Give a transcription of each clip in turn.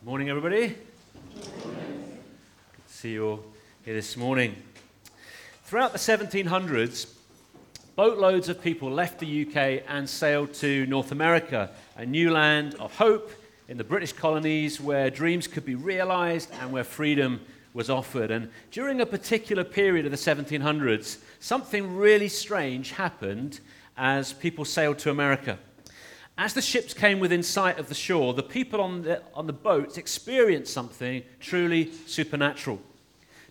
Good morning, everybody. Good to see you all here this morning. Throughout the 1700s, boatloads of people left the UK and sailed to North America, a new land of hope in the British colonies where dreams could be realized and where freedom was offered. And during a particular period of the 1700s, something really strange happened as people sailed to America. As the ships came within sight of the shore, the people on the, on the boats experienced something truly supernatural.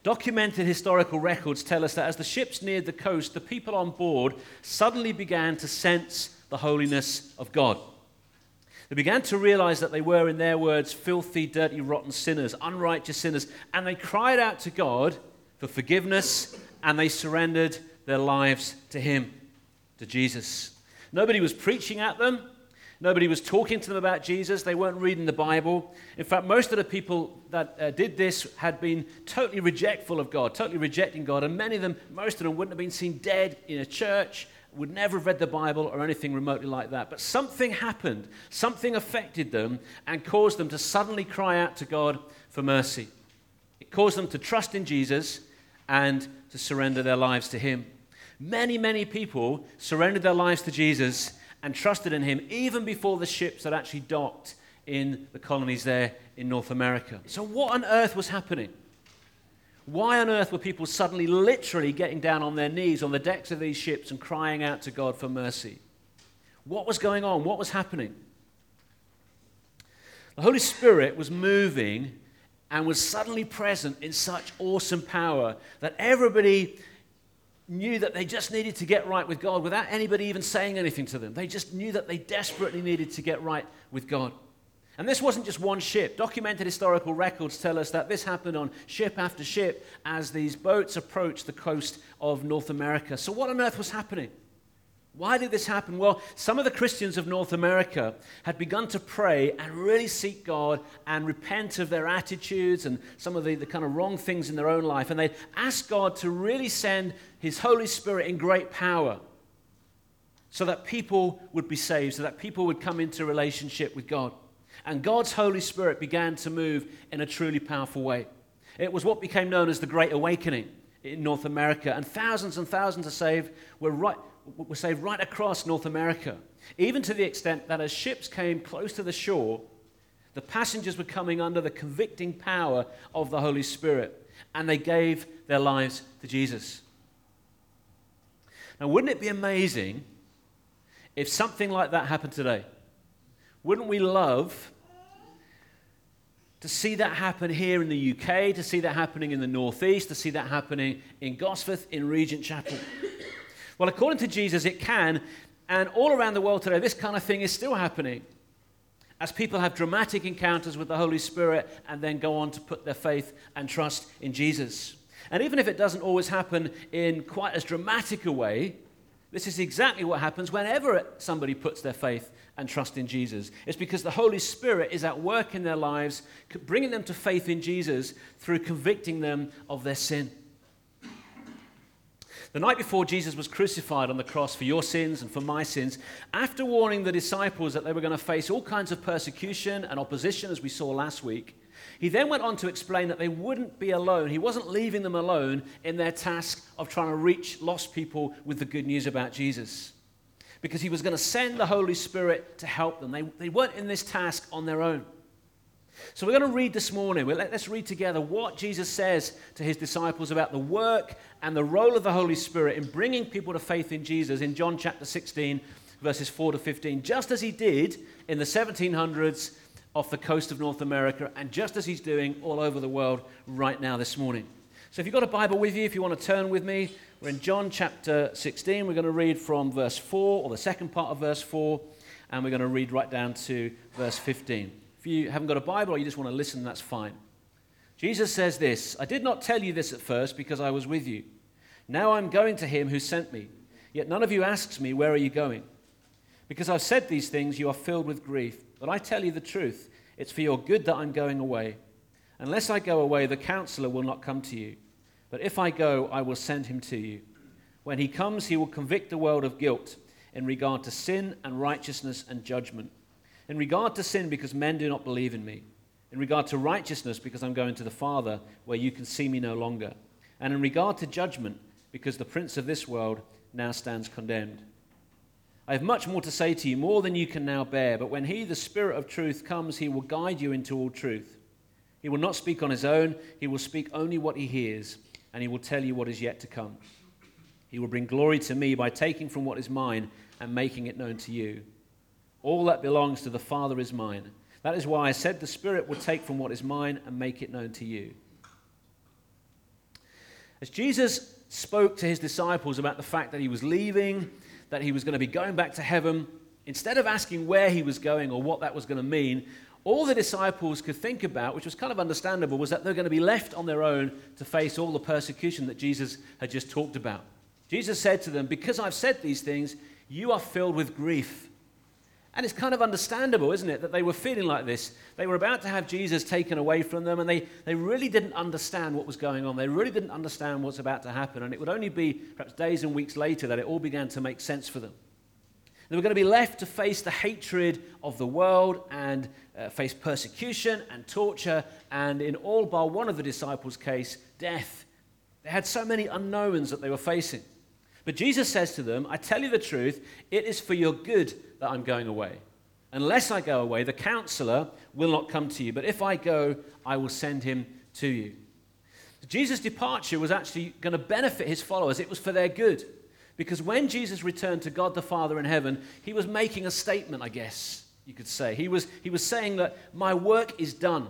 Documented historical records tell us that as the ships neared the coast, the people on board suddenly began to sense the holiness of God. They began to realize that they were, in their words, filthy, dirty, rotten sinners, unrighteous sinners, and they cried out to God for forgiveness and they surrendered their lives to Him, to Jesus. Nobody was preaching at them, Nobody was talking to them about Jesus. They weren't reading the Bible. In fact, most of the people that uh, did this had been totally rejectful of God, totally rejecting God. And many of them, most of them, wouldn't have been seen dead in a church, would never have read the Bible or anything remotely like that. But something happened. Something affected them and caused them to suddenly cry out to God for mercy. It caused them to trust in Jesus and to surrender their lives to Him. Many, many people surrendered their lives to Jesus and trusted in him even before the ships had actually docked in the colonies there in North America. So, what on earth was happening? Why on earth were people suddenly literally getting down on their knees on the decks of these ships and crying out to God for mercy? What was going on? What was happening? The Holy Spirit was moving and was suddenly present in such awesome power that everybody knew that they just needed to get right with God without anybody even saying anything to them. They just knew that they desperately needed to get right with God. And this wasn't just one ship. Documented historical records tell us that this happened on ship after ship as these boats approached the coast of North America. So, what on earth was happening? Why did this happen? Well, some of the Christians of North America had begun to pray and really seek God and repent of their attitudes and some of the, the kind of wrong things in their own life. And they asked God to really send His Holy Spirit in great power so that people would be saved, so that people would come into relationship with God. And God's Holy Spirit began to move in a truly powerful way. It was what became known as the Great Awakening in North America. And thousands and thousands of saved were right were saved right across North America, even to the extent that as ships came close to the shore, the passengers were coming under the convicting power of the Holy Spirit, and they gave their lives to Jesus. Now, wouldn't it be amazing if something like that happened today? Wouldn't we love to see that happen here in the UK, to see that happening in the Northeast, to see that happening in Gosforth, in Regent Chapel? Well, according to Jesus, it can. And all around the world today, this kind of thing is still happening. As people have dramatic encounters with the Holy Spirit and then go on to put their faith and trust in Jesus. And even if it doesn't always happen in quite as dramatic a way, this is exactly what happens whenever somebody puts their faith and trust in Jesus. It's because the Holy Spirit is at work in their lives, bringing them to faith in Jesus through convicting them of their sin. The night before Jesus was crucified on the cross for your sins and for my sins, after warning the disciples that they were going to face all kinds of persecution and opposition, as we saw last week, he then went on to explain that they wouldn't be alone. He wasn't leaving them alone in their task of trying to reach lost people with the good news about Jesus. Because he was going to send the Holy Spirit to help them. They, they weren't in this task on their own. So we're going to read this morning. Let's read together what Jesus says to his disciples about the work and the role of the Holy Spirit in bringing people to faith in Jesus in John chapter 16, verses 4 to 15, just as he did in the 1700s off the coast of North America, and just as he's doing all over the world right now this morning. So if you've got a Bible with you, if you want to turn with me, we're in John chapter 16. We're going to read from verse 4, or the second part of verse 4, and we're going to read right down to verse 15. You haven't got a Bible or you just want to listen, that's fine. Jesus says this I did not tell you this at first because I was with you. Now I'm going to him who sent me. Yet none of you asks me, Where are you going? Because I've said these things, you are filled with grief. But I tell you the truth, it's for your good that I'm going away. Unless I go away, the counselor will not come to you. But if I go, I will send him to you. When he comes, he will convict the world of guilt in regard to sin and righteousness and judgment in regard to sin because men do not believe in me, In regard to righteousness, because I'm going to the Father, where you can see me no longer. And in regard to judgment, because the prince of this world now stands condemned. I have much more to say to you, more than you can now bear, but when he, the Spirit of truth, comes, he will guide you into all truth. He will not speak on his own, he will speak only what he hears, and he will tell you what is yet to come. He will bring glory to me by taking from what is mine and making it known to you. All that belongs to the Father is mine. That is why I said the Spirit will take from what is mine and make it known to you. As Jesus spoke to his disciples about the fact that he was leaving, that he was going to be going back to heaven, instead of asking where he was going or what that was going to mean, all the disciples could think about, which was kind of understandable, was that they're going to be left on their own to face all the persecution that Jesus had just talked about. Jesus said to them, Because I've said these things, you are filled with grief. And it's kind of understandable, isn't it, that they were feeling like this. They were about to have Jesus taken away from them, and they, they really didn't understand what was going on. They really didn't understand what's about to happen. And it would only be perhaps days and weeks later that it all began to make sense for them. They were going to be left to face the hatred of the world and uh, face persecution and torture, and in all but one of the disciples' case, death. They had so many unknowns that they were facing. But Jesus says to them, I tell you the truth, it is for your good that I'm going away. Unless I go away, the counselor will not come to you. But if I go, I will send him to you. Jesus' departure was actually going to benefit his followers, it was for their good. Because when Jesus returned to God the Father in heaven, he was making a statement, I guess you could say. He was, he was saying that my work is done.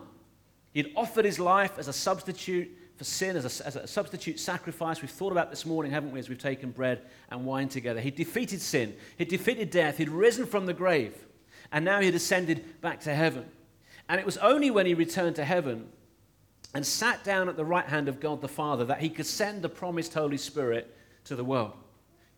He'd offered his life as a substitute for sin, as a, as a substitute sacrifice. We've thought about this morning, haven't we, as we've taken bread and wine together. He defeated sin, he defeated death, he'd risen from the grave, and now he'd ascended back to heaven. And it was only when he returned to heaven and sat down at the right hand of God the Father that he could send the promised Holy Spirit to the world.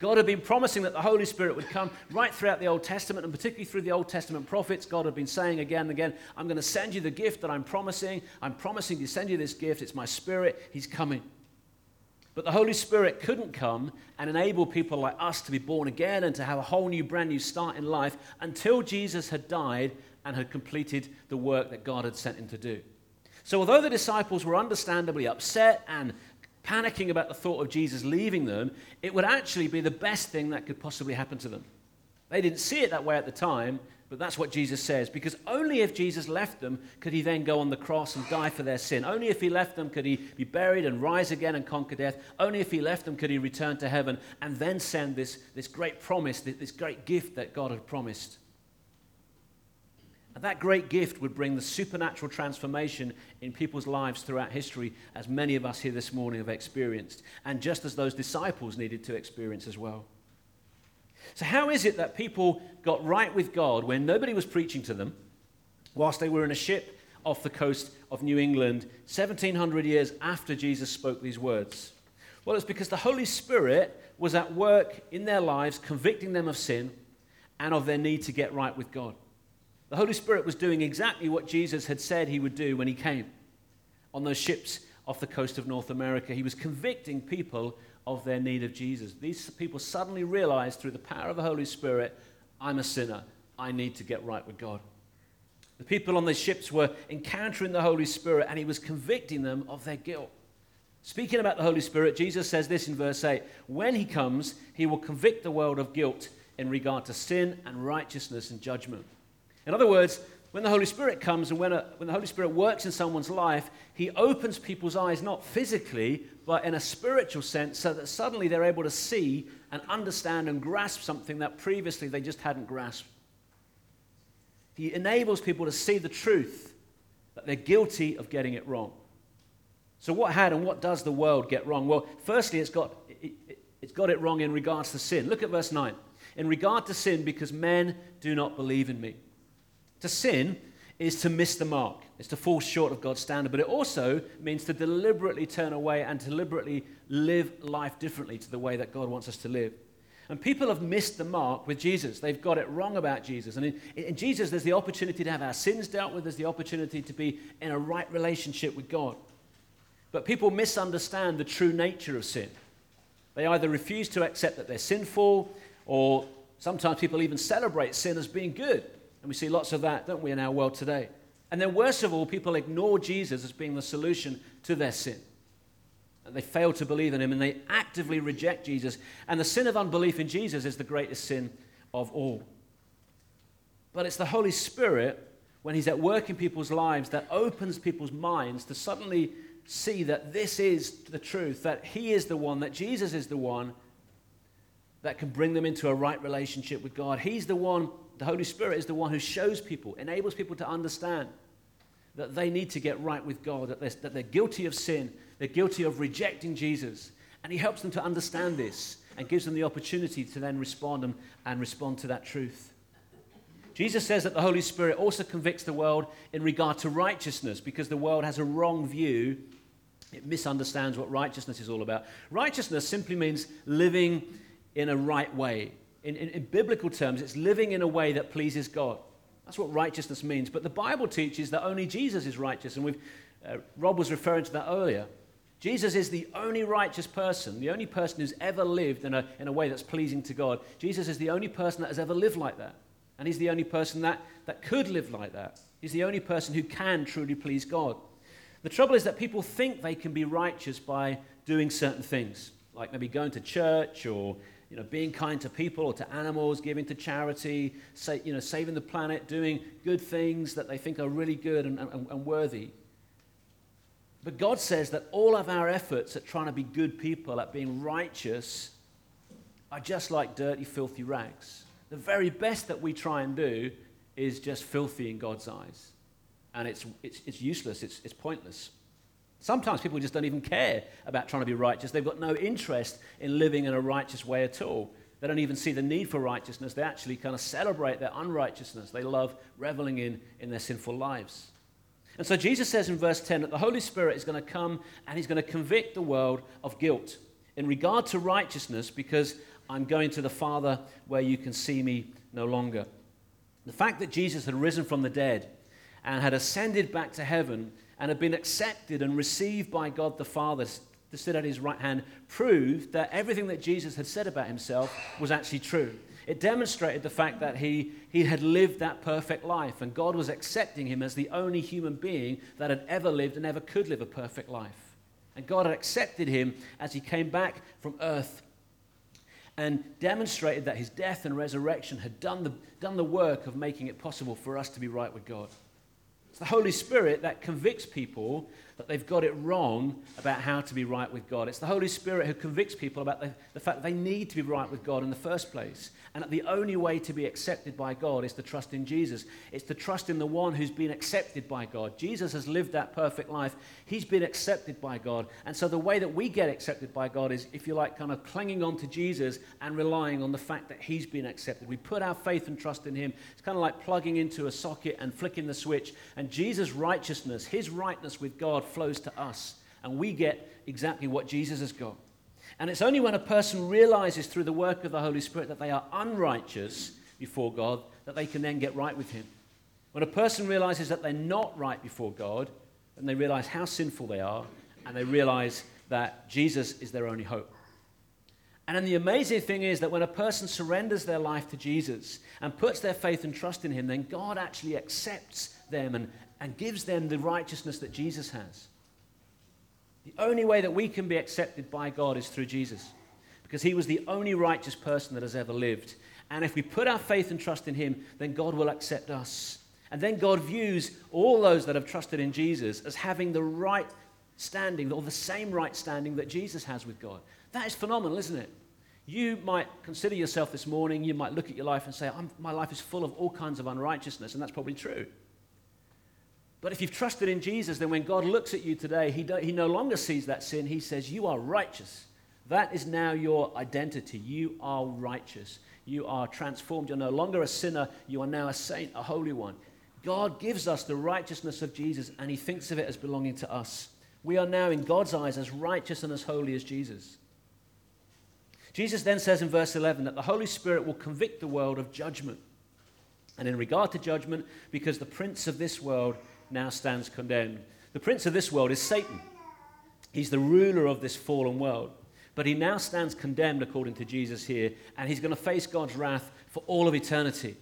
God had been promising that the Holy Spirit would come right throughout the Old Testament, and particularly through the Old Testament prophets. God had been saying again and again, I'm going to send you the gift that I'm promising. I'm promising to send you this gift. It's my Spirit. He's coming. But the Holy Spirit couldn't come and enable people like us to be born again and to have a whole new, brand new start in life until Jesus had died and had completed the work that God had sent him to do. So, although the disciples were understandably upset and panicking about the thought of Jesus leaving them, it would actually be the best thing that could possibly happen to them. They didn't see it that way at the time, but that's what Jesus says. Because only if Jesus left them could he then go on the cross and die for their sin. Only if he left them could he be buried and rise again and conquer death. Only if he left them could he return to heaven and then send this, this great promise, this great gift that God had promised. And that great gift would bring the supernatural transformation in people's lives throughout history, as many of us here this morning have experienced, and just as those disciples needed to experience as well. So, how is it that people got right with God when nobody was preaching to them, whilst they were in a ship off the coast of New England, 1700 years after Jesus spoke these words? Well, it's because the Holy Spirit was at work in their lives, convicting them of sin and of their need to get right with God. The Holy Spirit was doing exactly what Jesus had said he would do when he came on those ships off the coast of North America. He was convicting people of their need of Jesus. These people suddenly realized through the power of the Holy Spirit, I'm a sinner. I need to get right with God. The people on the ships were encountering the Holy Spirit and he was convicting them of their guilt. Speaking about the Holy Spirit, Jesus says this in verse 8 When he comes, he will convict the world of guilt in regard to sin and righteousness and judgment. In other words, when the Holy Spirit comes and when, a, when the Holy Spirit works in someone's life, he opens people's eyes, not physically, but in a spiritual sense, so that suddenly they're able to see and understand and grasp something that previously they just hadn't grasped. He enables people to see the truth that they're guilty of getting it wrong. So, what had and what does the world get wrong? Well, firstly, it's got it, it, it's got it wrong in regards to sin. Look at verse 9. In regard to sin, because men do not believe in me. To sin is to miss the mark, it's to fall short of God's standard, but it also means to deliberately turn away and deliberately live life differently to the way that God wants us to live. And people have missed the mark with Jesus. They've got it wrong about Jesus. And in, in, Jesus, there's the opportunity to have our sins dealt with, there's the opportunity to be in a right relationship with God. But people misunderstand the true nature of sin. They either refuse to accept that they're sinful, or sometimes people even celebrate sin as being good. And we see lots of that, don't we, in our world today? And then, worst of all, people ignore Jesus as being the solution to their sin. And they fail to believe in him and they actively reject Jesus. And the sin of unbelief in Jesus is the greatest sin of all. But it's the Holy Spirit, when he's at work in people's lives, that opens people's minds to suddenly see that this is the truth, that he is the one, that Jesus is the one that can bring them into a right relationship with God. He's the one, the Holy Spirit is the one who shows people, enables people to understand that they need to get right with God, that they're, that they're guilty of sin, they're guilty of rejecting Jesus. And He helps them to understand this and gives them the opportunity to then respond and, and respond to that truth. Jesus says that the Holy Spirit also convicts the world in regard to righteousness because the world has a wrong view. It misunderstands what righteousness is all about. Righteousness simply means living in a right way. In, in, in biblical terms, it's living in a way that pleases God. That's what righteousness means. But the Bible teaches that only Jesus is righteous. And we've, uh, Rob was referring to that earlier. Jesus is the only righteous person, the only person who's ever lived in a, in a way that's pleasing to God. Jesus is the only person that has ever lived like that. And he's the only person that, that could live like that. He's the only person who can truly please God. The trouble is that people think they can be righteous by doing certain things, like maybe going to church or you know, being kind to people or to animals, giving to charity, you know, saving the planet, doing good things that they think are really good and, and, and worthy. But God says that all of our efforts at trying to be good people, at being righteous, are just like dirty, filthy rags. The very best that we try and do is just filthy in God's eyes. And it's, it's, it's useless, it's, it's pointless. Sometimes people just don't even care about trying to be righteous. They've got no interest in living in a righteous way at all. They don't even see the need for righteousness. They actually kind of celebrate their unrighteousness. They love reveling in, in their sinful lives. And so Jesus says in verse 10 that the Holy Spirit is going to come and he's going to convict the world of guilt in regard to righteousness because I'm going to the Father where you can see me no longer. The fact that Jesus had risen from the dead and had ascended back to heaven and had been accepted and received by God the Father to sit at his right hand proved that everything that Jesus had said about himself was actually true. It demonstrated the fact that he, he had lived that perfect life, and God was accepting him as the only human being that had ever lived and ever could live a perfect life. And God had accepted him as he came back from earth and demonstrated that his death and resurrection had done the, done the work of making it possible for us to be right with God. It's the Holy Spirit that convicts people that they've got it wrong about how to be right with God. It's the Holy Spirit who convicts people about the, the fact that they need to be right with God in the first place. And that the only way to be accepted by God is to trust in Jesus. It's to trust in the one who's been accepted by God. Jesus has lived that perfect life. He's been accepted by God. And so the way that we get accepted by God is, if you like, kind of clinging on to Jesus and relying on the fact that He's been accepted. We put our faith and trust in Him. It's kind of like plugging into a socket and flicking the switch. And Jesus' righteousness, His rightness with God, flows to us. And we get exactly what Jesus has got. And it's only when a person realizes through the work of the Holy Spirit that they are unrighteous before God that they can then get right with Him. When a person realizes that they're not right before God, and they realize how sinful they are, and they realize that Jesus is their only hope. And then the amazing thing is that when a person surrenders their life to Jesus and puts their faith and trust in Him, then God actually accepts them and, and gives them the righteousness that Jesus has. The only way that we can be accepted by God is through Jesus, because he was the only righteous person that has ever lived. And if we put our faith and trust in him, then God will accept us. And then God views all those that have trusted in Jesus as having the right standing, or the same right standing that Jesus has with God. That is phenomenal, isn't it? You might consider yourself this morning, you might look at your life and say, My life is full of all kinds of unrighteousness, and that's probably true. But if you've trusted in Jesus, then when God looks at you today, he, he no longer sees that sin. He says, You are righteous. That is now your identity. You are righteous. You are transformed. You're no longer a sinner. You are now a saint, a holy one. God gives us the righteousness of Jesus, and he thinks of it as belonging to us. We are now, in God's eyes, as righteous and as holy as Jesus. Jesus then says in verse 11 that the Holy Spirit will convict the world of judgment. And in regard to judgment, because the prince of this world now stands condemned. The prince of this world is Satan. He's the ruler of this fallen world. But he now stands condemned, according to Jesus here, and he's going to face God's wrath for all of eternity.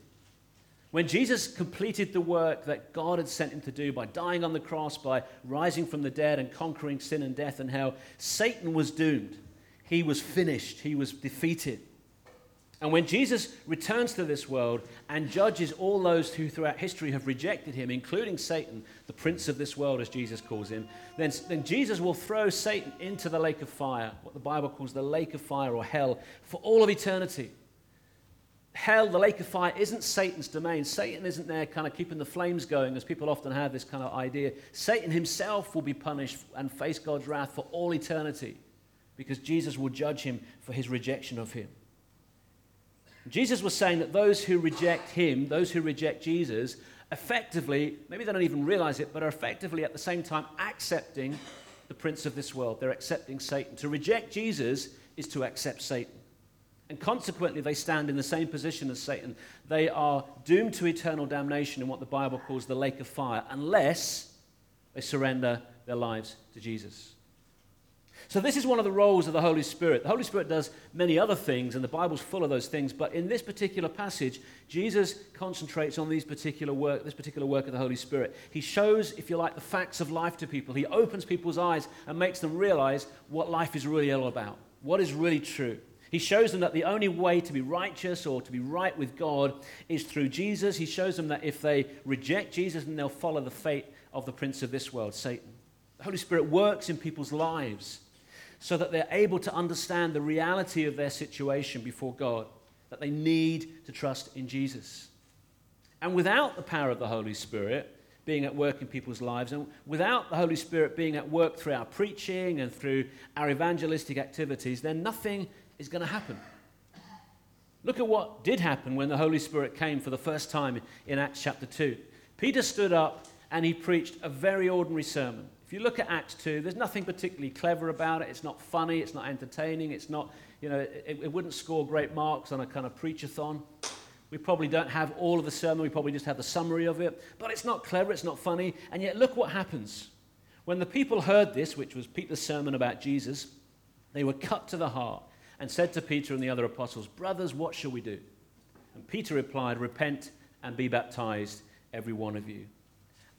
When Jesus completed the work that God had sent him to do by dying on the cross, by rising from the dead and conquering sin and death and hell, Satan was doomed. He was finished, he was defeated. And when Jesus returns to this world and judges all those who throughout history have rejected him, including Satan, the prince of this world, as Jesus calls him, then, then Jesus will throw Satan into the lake of fire, what the Bible calls the lake of fire or hell, for all of eternity. Hell, the lake of fire, isn't Satan's domain. Satan isn't there kind of keeping the flames going, as people often have this kind of idea. Satan himself will be punished and face God's wrath for all eternity because Jesus will judge him for his rejection of him. Jesus was saying that those who reject him, those who reject Jesus, effectively, maybe they don't even realize it, but are effectively at the same time accepting the prince of this world. They're accepting Satan. To reject Jesus is to accept Satan. And consequently, they stand in the same position as Satan. They are doomed to eternal damnation in what the Bible calls the lake of fire, unless they surrender their lives to Jesus. So, this is one of the roles of the Holy Spirit. The Holy Spirit does many other things, and the Bible's full of those things. But in this particular passage, Jesus concentrates on these particular work, this particular work of the Holy Spirit. He shows, if you like, the facts of life to people. He opens people's eyes and makes them realize what life is really all about, what is really true. He shows them that the only way to be righteous or to be right with God is through Jesus. He shows them that if they reject Jesus, then they'll follow the fate of the prince of this world, Satan. The Holy Spirit works in people's lives so that they're able to understand the reality of their situation before God, that they need to trust in Jesus. And without the power of the Holy Spirit being at work in people's lives, and without the Holy Spirit being at work through our preaching and through our evangelistic activities, then nothing is going to happen. Look at what did happen when the Holy Spirit came for the first time in Acts chapter 2. Peter stood up and he preached a very ordinary sermon. If you look at Acts 2, there's nothing particularly clever about it. It's not funny, it's not entertaining, it's not, you know, it, it wouldn't score great marks on a kind of preachathon. We probably don't have all of the sermon, we probably just have the summary of it. But it's not clever, it's not funny. And yet, look what happens. When the people heard this, which was Peter's sermon about Jesus, they were cut to the heart and said to Peter and the other apostles, Brothers, what shall we do? And Peter replied, Repent and be baptized, every one of you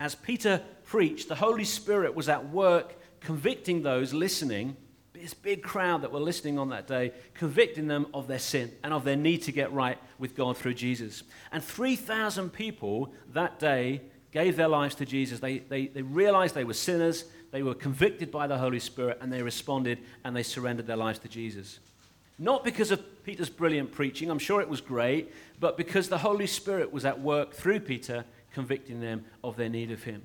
as Peter preached, the Holy Spirit was at work convicting those listening, this big crowd that were listening on that day, convicting them of their sin and of their need to get right with God through Jesus. And 3,000 people that day gave their lives to Jesus. They, they, they realized they were sinners, they were convicted by the Holy Spirit, and they responded and they surrendered their lives to Jesus. Not because of Peter's brilliant preaching, I'm sure it was great, but because the Holy Spirit was at work through Peter convicting them of their need of Him.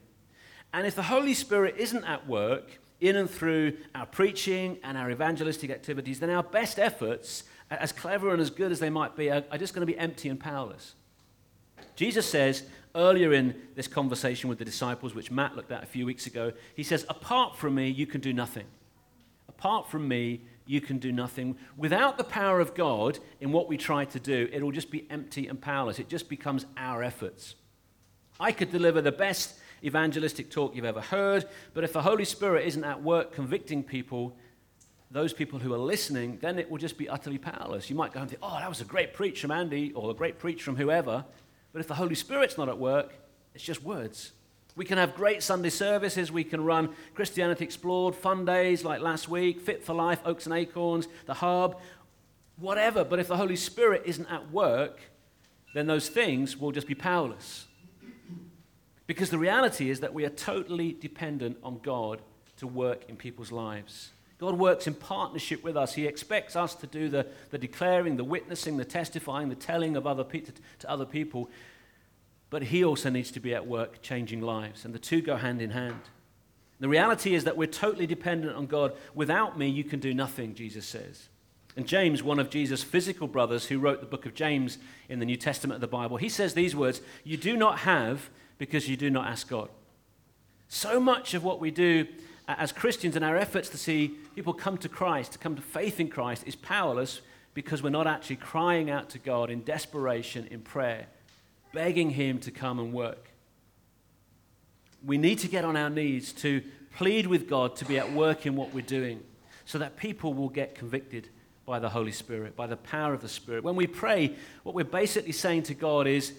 And if the Holy Spirit isn't at work in and through our preaching and our evangelistic activities, then our best efforts, as clever and as good as they might be, are, just going to be empty and powerless. Jesus says earlier in this conversation with the disciples, which Matt looked at a few weeks ago, he says, Apart from me, you can do nothing. Apart from me, you can do nothing. Without the power of God in what we try to do, it will just be empty and powerless. It just becomes our efforts. I could deliver the best evangelistic talk you've ever heard, but if the Holy Spirit isn't at work convicting people, those people who are listening, then it will just be utterly powerless. You might go and think, oh, that was a great preach from Andy or a great preach from whoever. But if the Holy Spirit's not at work, it's just words. We can have great Sunday services. We can run Christianity Explored, fun days like last week, Fit for Life, Oaks and Acorns, The Hub, whatever. But if the Holy Spirit isn't at work, then those things will just be powerless. Because the reality is that we are totally dependent on God to work in people's lives. God works in partnership with us. He expects us to do the, the declaring, the witnessing, the testifying, the telling of other pe- to other people. But He also needs to be at work changing lives. And the two go hand in hand. The reality is that we're totally dependent on God. Without me, you can do nothing, Jesus says. And James, one of Jesus' physical brothers who wrote the book of James in the New Testament of the Bible, he says these words You do not have because you do not ask God. So much of what we do as Christians and our efforts to see people come to Christ, to come to faith in Christ, is powerless because we're not actually crying out to God in desperation, in prayer, begging Him to come and work. We need to get on our knees to plead with God to be at work in what we're doing so that people will get convicted by the Holy Spirit, by the power of the Spirit. When we pray, what we're basically saying to God is,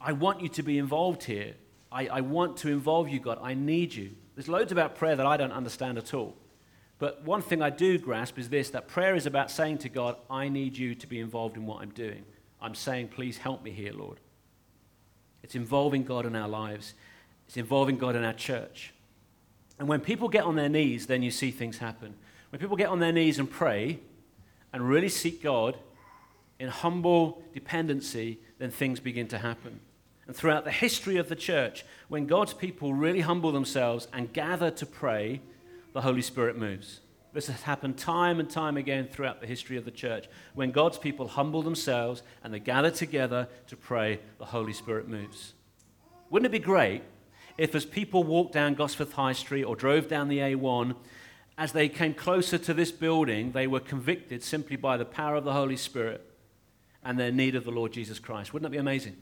I want you to be involved here. I, I want to involve you, God. I need you. There's loads about prayer that I don't understand at all. But one thing I do grasp is this that prayer is about saying to God, I need you to be involved in what I'm doing. I'm saying, please help me here, Lord. It's involving God in our lives, it's involving God in our church. And when people get on their knees, then you see things happen. When people get on their knees and pray and really seek God in humble dependency, then things begin to happen. And throughout the history of the church, when God's people really humble themselves and gather to pray, the Holy Spirit moves. This has happened time and time again throughout the history of the church. When God's people humble themselves and they gather together to pray, the Holy Spirit moves. Wouldn't it be great if, as people walked down Gosforth High Street or drove down the A1, as they came closer to this building, they were convicted simply by the power of the Holy Spirit and their need of the Lord Jesus Christ? Wouldn't that be amazing?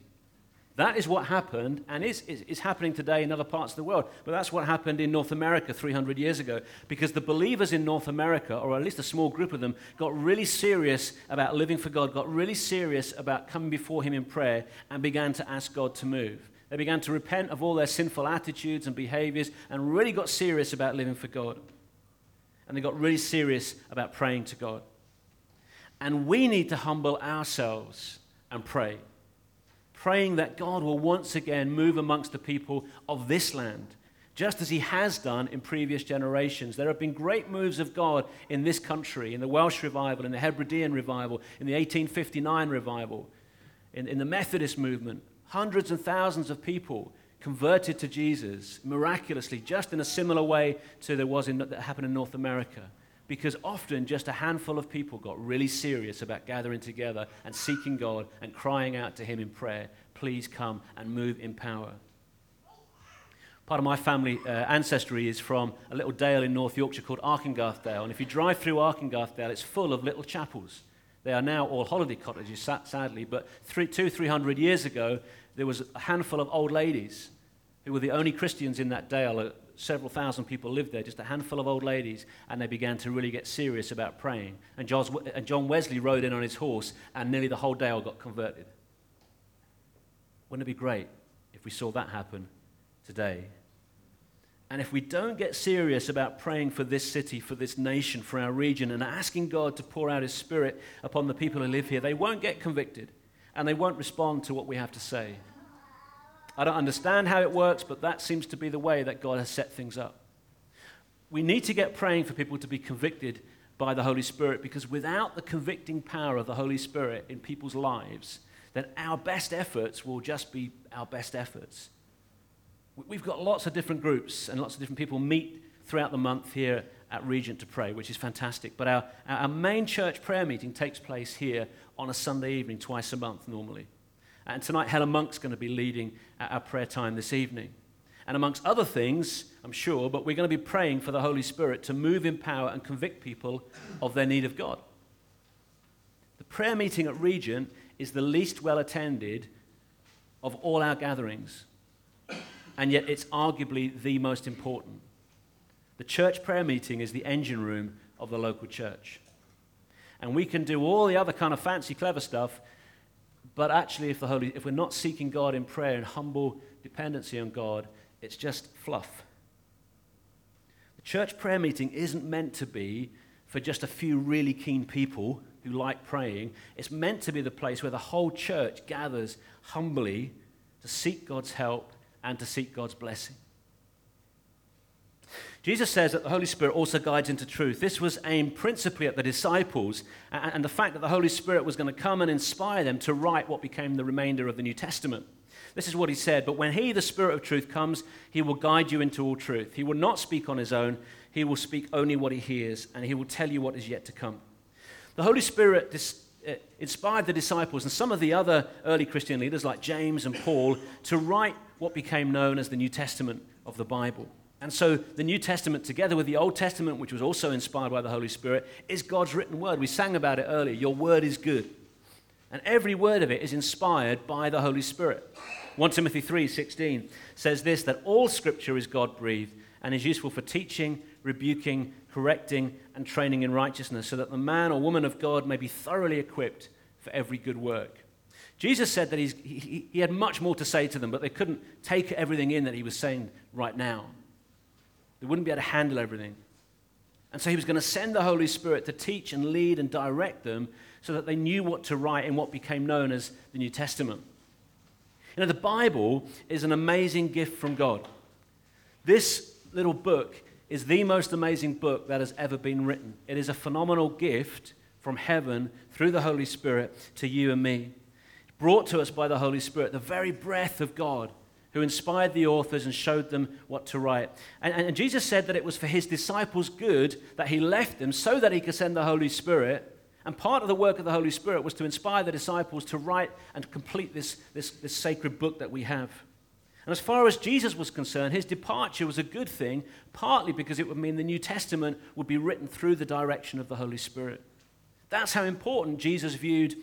That is what happened and is, is, is, happening today in other parts of the world. But that's what happened in North America 300 years ago because the believers in North America, or at least a small group of them, got really serious about living for God, got really serious about coming before Him in prayer, and began to ask God to move. They began to repent of all their sinful attitudes and behaviors and really got serious about living for God. And they got really serious about praying to God. And we need to humble ourselves and pray praying that God will once again move amongst the people of this land, just as He has done in previous generations. There have been great moves of God in this country, in the Welsh revival, in the Hebridean revival, in the 1859 revival, in, in the Methodist movement. Hundreds and thousands of people converted to Jesus miraculously, just in a similar way to there was in, that happened in North America because often just a handful of people got really serious about gathering together and seeking God and crying out to Him in prayer, please come and move in power. Part of my family uh, ancestry is from a little dale in North Yorkshire called Arkengarthdale. And if you drive through Arkengarthdale, it's full of little chapels. They are now all holiday cottages, sadly, but three, two, three hundred years ago, there was a handful of old ladies who were the only Christians in that dale several thousand people lived there, just a handful of old ladies, and they began to really get serious about praying. And John Wesley rode in on his horse, and nearly the whole dale got converted. Wouldn't it be great if we saw that happen today? And if we don't get serious about praying for this city, for this nation, for our region, and asking God to pour out His Spirit upon the people who live here, they won't get convicted and they won't respond to what we have to say. I don't understand how it works, but that seems to be the way that God has set things up. We need to get praying for people to be convicted by the Holy Spirit because without the convicting power of the Holy Spirit in people's lives, then our best efforts will just be our best efforts. We've got lots of different groups and lots of different people meet throughout the month here at Regent to pray, which is fantastic. But our, our main church prayer meeting takes place here on a Sunday evening, twice a month normally. And tonight, Helen Monk's going to be leading our prayer time this evening. And amongst other things, I'm sure, but we're going to be praying for the Holy Spirit to move in power and convict people of their need of God. The prayer meeting at Regent is the least well attended of all our gatherings, and yet it's arguably the most important. The church prayer meeting is the engine room of the local church. And we can do all the other kind of fancy, clever stuff but actually, if, the Holy, if we're not seeking God in prayer and humble dependency on God, it's just fluff. The church prayer meeting isn't meant to be for just a few really keen people who like praying. It's meant to be the place where the whole church gathers humbly to seek God's help and to seek God's blessing. Jesus says that the Holy Spirit also guides into truth. This was aimed principally at the disciples and the fact that the Holy Spirit was going to come and inspire them to write what became the remainder of the New Testament. This is what he said But when he, the Spirit of truth, comes, he will guide you into all truth. He will not speak on his own, he will speak only what he hears, and he will tell you what is yet to come. The Holy Spirit dis- uh, inspired the disciples and some of the other early Christian leaders, like James and Paul, to write what became known as the New Testament of the Bible. And so the New Testament, together with the Old Testament, which was also inspired by the Holy Spirit, is God's written word. We sang about it earlier. Your word is good. And every word of it is inspired by the Holy Spirit. 1 Timothy 3:16 says this that all scripture is God-breathed and is useful for teaching, rebuking, correcting, and training in righteousness, so that the man or woman of God may be thoroughly equipped for every good work. Jesus said that he, he had much more to say to them, but they couldn't take everything in that he was saying right now. They wouldn't be able to handle everything. And so he was going to send the Holy Spirit to teach and lead and direct them so that they knew what to write in what became known as the New Testament. You know, the Bible is an amazing gift from God. This little book is the most amazing book that has ever been written. It is a phenomenal gift from heaven through the Holy Spirit to you and me. Brought to us by the Holy Spirit, the very breath of God who inspired the authors and showed them what to write. And, and, Jesus said that it was for his disciples' good that he left them so that he could send the Holy Spirit. And part of the work of the Holy Spirit was to inspire the disciples to write and complete this, this, this sacred book that we have. And as far as Jesus was concerned, his departure was a good thing, partly because it would mean the New Testament would be written through the direction of the Holy Spirit. That's how important Jesus viewed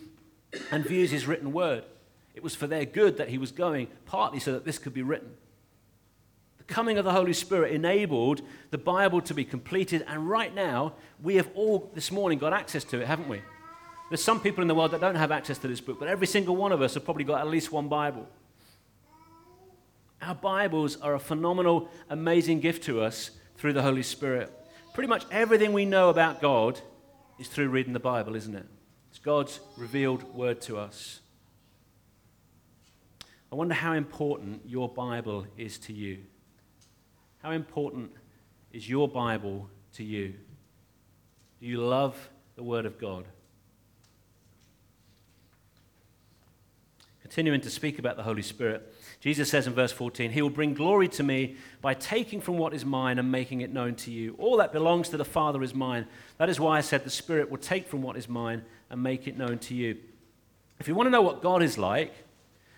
and views his written word. It was for their good that he was going, partly so that this could be written. The coming of the Holy Spirit enabled the Bible to be completed, and right now, we have all this morning got access to it, haven't we? There's some people in the world that don't have access to this book, but every single one of us have probably got at least one Bible. Our Bibles are a phenomenal, amazing gift to us through the Holy Spirit. Pretty much everything we know about God is through reading the Bible, isn't it? It's God's revealed word to us. I wonder how important your Bible is to you. How important is your Bible to you? Do you love the Word of God? Continuing to speak about the Holy Spirit, Jesus says in verse 14, He will bring glory to me by taking from what is mine and making it known to you. All that belongs to the Father is mine. That is why I said the Spirit will take from what is mine and make it known to you. If you want to know what God is like,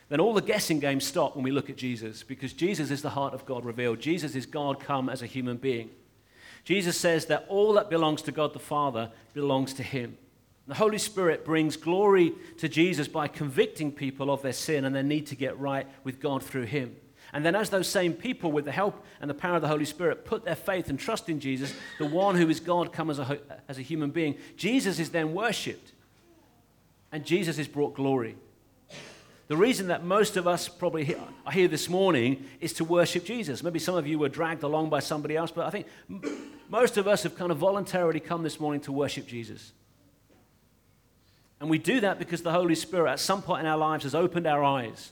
then all the guessing games stop when we look at Jesus because Jesus is the heart of God revealed. Jesus is God come as a human being. Jesus says that all that belongs to God the Father belongs to him. The Holy Spirit brings glory to Jesus by convicting people of their sin and their need to get right with God through him. And then, as those same people, with the help and the power of the Holy Spirit, put their faith and trust in Jesus, the one who is God come as a, as a human being, Jesus is then worshipped. And Jesus is brought glory. The reason that most of us probably are here this morning is to worship Jesus. Maybe some of you were dragged along by somebody else, but I think most of us have kind of voluntarily come this morning to worship Jesus. And we do that because the Holy Spirit, at some point in our lives, has opened our eyes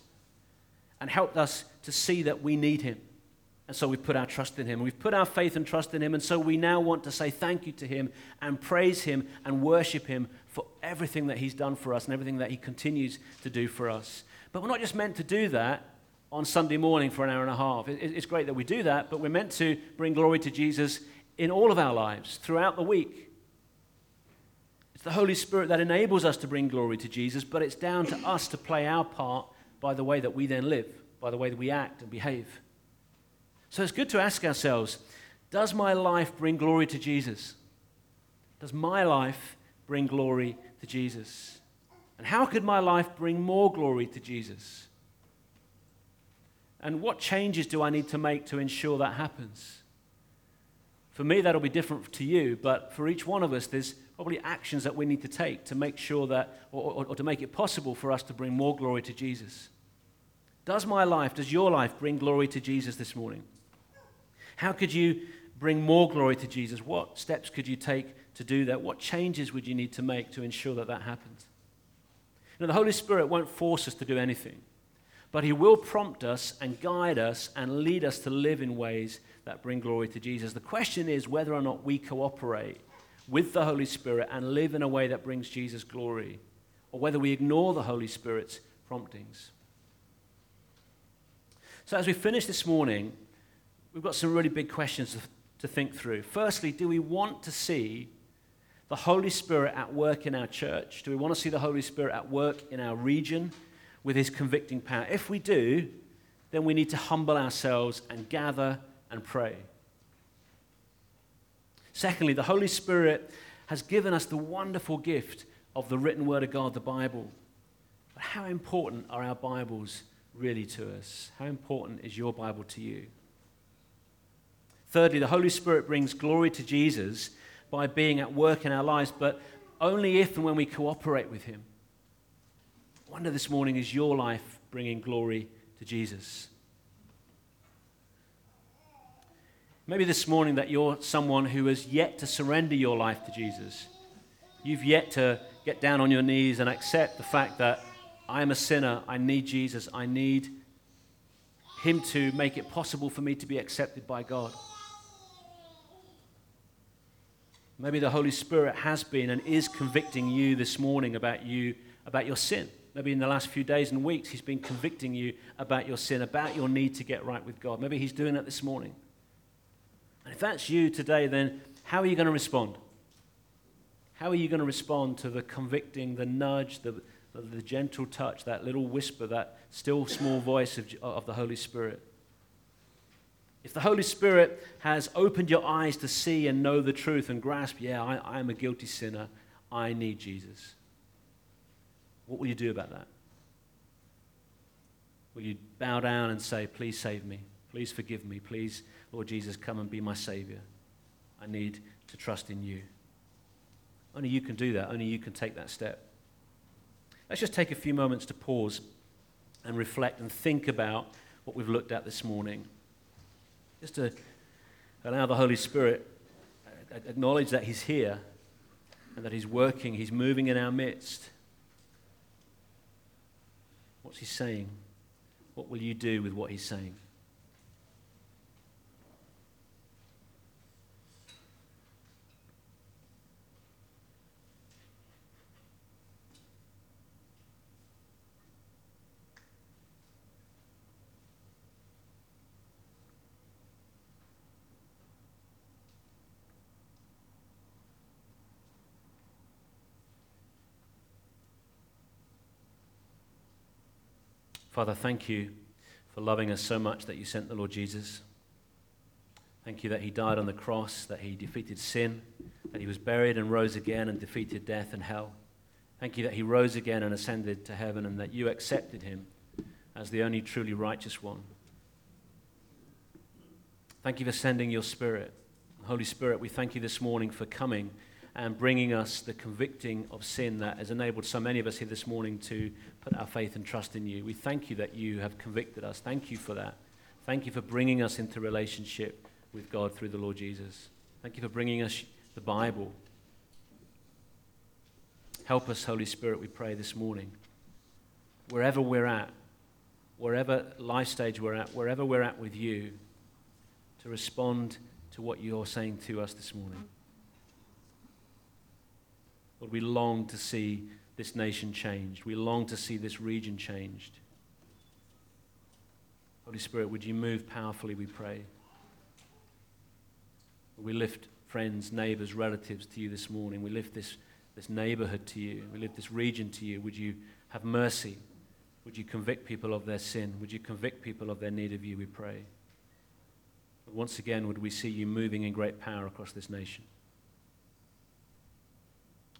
and helped us to see that we need Him. And so we put our trust in Him. We've put our faith and trust in Him. And so we now want to say thank you to Him and praise Him and worship Him for everything that He's done for us and everything that He continues to do for us. But we're not just meant to do that on Sunday morning for an hour and a half. It's great that we do that, but we're meant to bring glory to Jesus in all of our lives throughout the week. It's the Holy Spirit that enables us to bring glory to Jesus, but it's down to us to play our part by the way that we then live, by the way that we act and behave. So it's good to ask ourselves Does my life bring glory to Jesus? Does my life bring glory to Jesus? And how could my life bring more glory to Jesus? And what changes do I need to make to ensure that happens? For me, that'll be different to you, but for each one of us, there's probably actions that we need to take to make sure that, or, or, or to make it possible for us to bring more glory to Jesus. Does my life, does your life bring glory to Jesus this morning? How could you bring more glory to Jesus? What steps could you take to do that? What changes would you need to make to ensure that that happens? You the Holy Spirit won't force us to do anything, but He will prompt us and guide us and lead us to live in ways that bring glory to Jesus. The question is whether or not we cooperate with the Holy Spirit and live in a way that brings Jesus glory, or whether we ignore the Holy Spirit's promptings. So, as we finish this morning, we've got some really big questions to think through. Firstly, do we want to see the Holy Spirit at work in our church? Do we want to see the Holy Spirit at work in our region with his convicting power? If we do, then we need to humble ourselves and gather and pray. Secondly, the Holy Spirit has given us the wonderful gift of the written word of God, the Bible. But how important are our Bibles really to us? How important is your Bible to you? Thirdly, the Holy Spirit brings glory to Jesus by being at work in our lives, but only if and when we cooperate with Him. I wonder this morning is your life bringing glory to Jesus? Maybe this morning that you're someone who has yet to surrender your life to Jesus. You've yet to get down on your knees and accept the fact that I am a sinner. I need Jesus. I need Him to make it possible for me to be accepted by God. Maybe the Holy Spirit has been and is convicting you this morning about you, about your sin. Maybe in the last few days and weeks, He's been convicting you about your sin, about your need to get right with God. Maybe He's doing that this morning. And if that's you today, then how are you going to respond? How are you going to respond to the convicting, the nudge, the, the gentle touch, that little whisper, that still small voice of, of the Holy Spirit? If the Holy Spirit has opened your eyes to see and know the truth and grasp, yeah, I, I am a guilty sinner, I need Jesus. What will you do about that? Will you bow down and say, Please save me? Please forgive me? Please Lord Jesus, come and be my Savior. I need to trust in you. Only you can do that. Only you can take that step. Let's just take a few moments to pause and reflect and think about what we've looked at this morning. Just to allow the Holy Spirit uh, acknowledge that He's here and that He's working, He's moving in our midst. What's He saying? What will you do with what He's saying? Father, thank you for loving us so much that you sent the Lord Jesus. Thank you that he died on the cross, that he defeated sin, that he was buried and rose again and defeated death and hell. Thank you that he rose again and ascended to heaven and that you accepted him as the only truly righteous one. Thank you for sending your Spirit. Holy Spirit, we thank you this morning for coming and bringing us the convicting of sin that has enabled so many of us here this morning to put our faith and trust in you. We thank you that you have convicted us. Thank you for that. Thank you for bringing us into relationship with God through the Lord Jesus. Thank you for bringing us the Bible. Help us, Holy Spirit, we pray this morning. Wherever we're at, wherever life stage we're at, wherever we're at with you, to respond to what you're saying to us this morning. Lord, we long to see this nation changed. We long to see this region changed. Holy Spirit, would you move powerfully, we pray. We lift friends, neighbors, relatives to you this morning. We lift this, this neighborhood to you. We lift this region to you. Would you have mercy? Would you convict people of their sin? Would you convict people of their need of you, we pray. Once again, would we see you moving in great power across this nation?